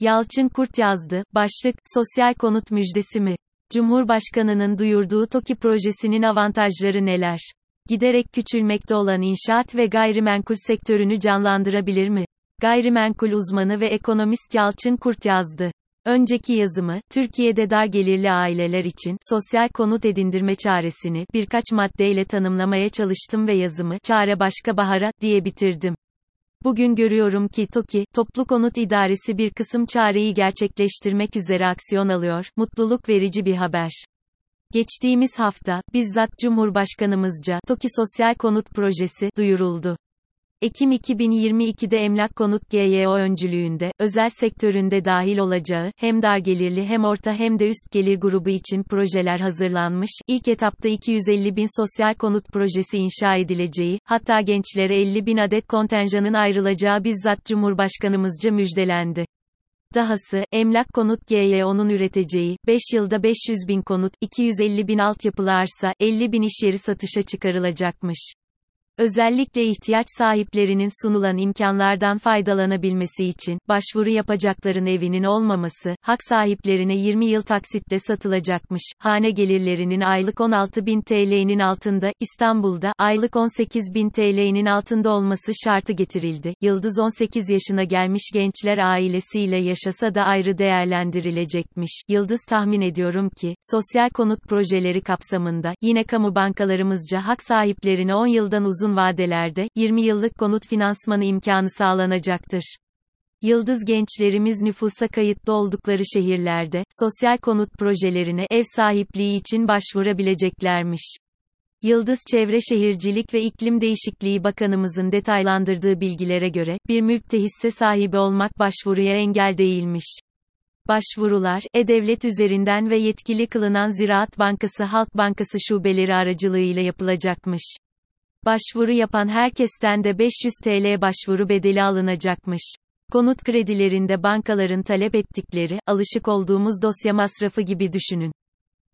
Yalçın Kurt yazdı. Başlık, sosyal konut müjdesi mi? Cumhurbaşkanının duyurduğu TOKİ projesinin avantajları neler? Giderek küçülmekte olan inşaat ve gayrimenkul sektörünü canlandırabilir mi? Gayrimenkul uzmanı ve ekonomist Yalçın Kurt yazdı. Önceki yazımı, Türkiye'de dar gelirli aileler için sosyal konut edindirme çaresini birkaç maddeyle tanımlamaya çalıştım ve yazımı çare başka bahara diye bitirdim. Bugün görüyorum ki TOKİ, Toplu Konut İdaresi bir kısım çareyi gerçekleştirmek üzere aksiyon alıyor, mutluluk verici bir haber. Geçtiğimiz hafta, bizzat Cumhurbaşkanımızca, TOKİ Sosyal Konut Projesi, duyuruldu. Ekim 2022'de Emlak Konut GYO öncülüğünde, özel sektöründe dahil olacağı, hem dar gelirli hem orta hem de üst gelir grubu için projeler hazırlanmış, ilk etapta 250 bin sosyal konut projesi inşa edileceği, hatta gençlere 50 bin adet kontenjanın ayrılacağı bizzat Cumhurbaşkanımızca müjdelendi. Dahası, Emlak Konut GYO'nun üreteceği, 5 yılda 500 bin konut, 250 bin altyapılı arsa, 50 bin iş yeri satışa çıkarılacakmış. Özellikle ihtiyaç sahiplerinin sunulan imkanlardan faydalanabilmesi için, başvuru yapacakların evinin olmaması, hak sahiplerine 20 yıl taksitle satılacakmış, hane gelirlerinin aylık 16 bin TL'nin altında, İstanbul'da, aylık 18 bin TL'nin altında olması şartı getirildi. Yıldız 18 yaşına gelmiş gençler ailesiyle yaşasa da ayrı değerlendirilecekmiş. Yıldız tahmin ediyorum ki, sosyal konut projeleri kapsamında, yine kamu bankalarımızca hak sahiplerine 10 yıldan uzun uzun vadelerde, 20 yıllık konut finansmanı imkanı sağlanacaktır. Yıldız gençlerimiz nüfusa kayıtlı oldukları şehirlerde, sosyal konut projelerine ev sahipliği için başvurabileceklermiş. Yıldız Çevre Şehircilik ve İklim Değişikliği Bakanımızın detaylandırdığı bilgilere göre, bir mülkte hisse sahibi olmak başvuruya engel değilmiş. Başvurular, E-Devlet üzerinden ve yetkili kılınan Ziraat Bankası Halk Bankası şubeleri aracılığıyla yapılacakmış. Başvuru yapan herkesten de 500 TL başvuru bedeli alınacakmış. Konut kredilerinde bankaların talep ettikleri, alışık olduğumuz dosya masrafı gibi düşünün.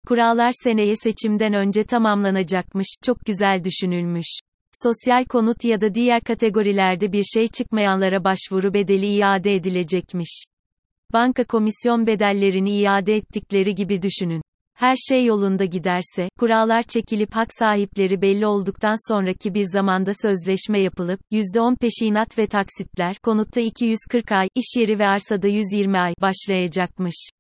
Kurallar seneye seçimden önce tamamlanacakmış, çok güzel düşünülmüş. Sosyal konut ya da diğer kategorilerde bir şey çıkmayanlara başvuru bedeli iade edilecekmiş. Banka komisyon bedellerini iade ettikleri gibi düşünün. Her şey yolunda giderse, kurallar çekilip hak sahipleri belli olduktan sonraki bir zamanda sözleşme yapılıp, %10 peşinat ve taksitler, konutta 240 ay, iş yeri ve arsada 120 ay, başlayacakmış.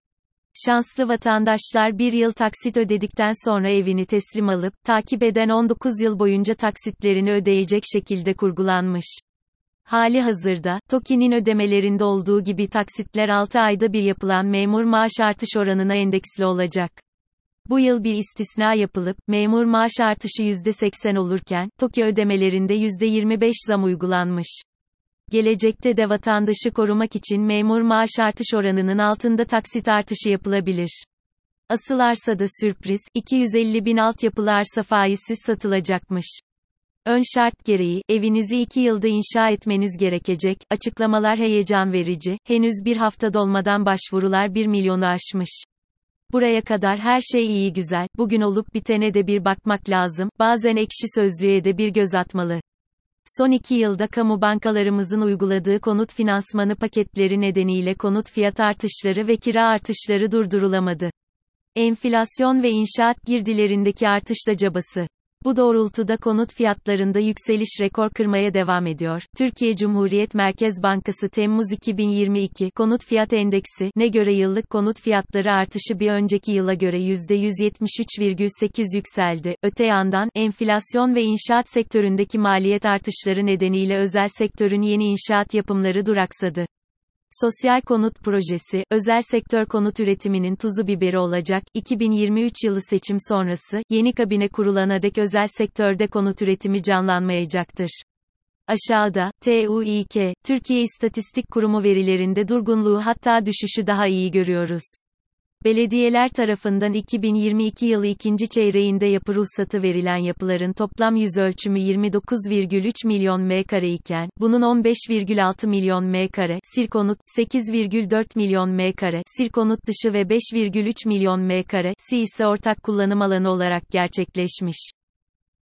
Şanslı vatandaşlar bir yıl taksit ödedikten sonra evini teslim alıp, takip eden 19 yıl boyunca taksitlerini ödeyecek şekilde kurgulanmış. Hali hazırda, TOKİ'nin ödemelerinde olduğu gibi taksitler 6 ayda bir yapılan memur maaş artış oranına endeksli olacak. Bu yıl bir istisna yapılıp, memur maaş artışı %80 olurken, TOKİ ödemelerinde %25 zam uygulanmış. Gelecekte de vatandaşı korumak için memur maaş artış oranının altında taksit artışı yapılabilir. Asıl arsada sürpriz, 250 bin altyapılı arsa faizsiz satılacakmış. Ön şart gereği, evinizi 2 yılda inşa etmeniz gerekecek, açıklamalar heyecan verici, henüz bir hafta dolmadan başvurular 1 milyonu aşmış. Buraya kadar her şey iyi güzel, bugün olup bitene de bir bakmak lazım, bazen ekşi sözlüğe de bir göz atmalı. Son iki yılda kamu bankalarımızın uyguladığı konut finansmanı paketleri nedeniyle konut fiyat artışları ve kira artışları durdurulamadı. Enflasyon ve inşaat girdilerindeki artış da cabası. Bu doğrultuda konut fiyatlarında yükseliş rekor kırmaya devam ediyor. Türkiye Cumhuriyet Merkez Bankası Temmuz 2022 konut fiyat endeksi ne göre yıllık konut fiyatları artışı bir önceki yıla göre %173,8 yükseldi. Öte yandan enflasyon ve inşaat sektöründeki maliyet artışları nedeniyle özel sektörün yeni inşaat yapımları duraksadı. Sosyal konut projesi, özel sektör konut üretiminin tuzu biberi olacak. 2023 yılı seçim sonrası, yeni kabine kurulana dek özel sektörde konut üretimi canlanmayacaktır. Aşağıda, TÜİK, Türkiye İstatistik Kurumu verilerinde durgunluğu hatta düşüşü daha iyi görüyoruz. Belediyeler tarafından 2022 yılı ikinci çeyreğinde yapı ruhsatı verilen yapıların toplam yüz ölçümü 29,3 milyon m2 iken, bunun 15,6 milyon m2, sirkonut, 8,4 milyon m2, sirkonut dışı ve 5,3 milyon m2, si ise ortak kullanım alanı olarak gerçekleşmiş.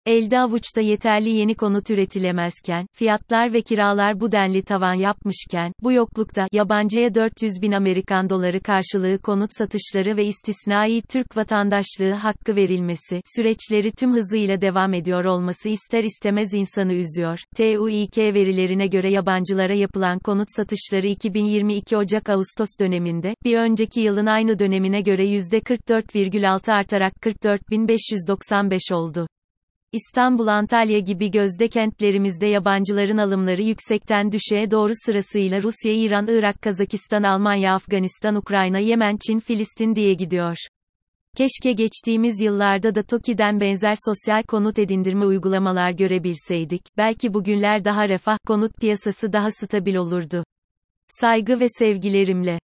Elde avuçta yeterli yeni konut üretilemezken, fiyatlar ve kiralar bu denli tavan yapmışken, bu yoklukta, yabancıya 400 bin Amerikan doları karşılığı konut satışları ve istisnai Türk vatandaşlığı hakkı verilmesi, süreçleri tüm hızıyla devam ediyor olması ister istemez insanı üzüyor. TÜİK verilerine göre yabancılara yapılan konut satışları 2022 Ocak-Ağustos döneminde, bir önceki yılın aynı dönemine göre %44,6 artarak 44.595 oldu. İstanbul Antalya gibi gözde kentlerimizde yabancıların alımları yüksekten düşeye doğru sırasıyla Rusya, İran, Irak, Kazakistan, Almanya, Afganistan, Ukrayna, Yemen, Çin, Filistin diye gidiyor. Keşke geçtiğimiz yıllarda da TOKİ'den benzer sosyal konut edindirme uygulamalar görebilseydik, belki bugünler daha refah, konut piyasası daha stabil olurdu. Saygı ve sevgilerimle.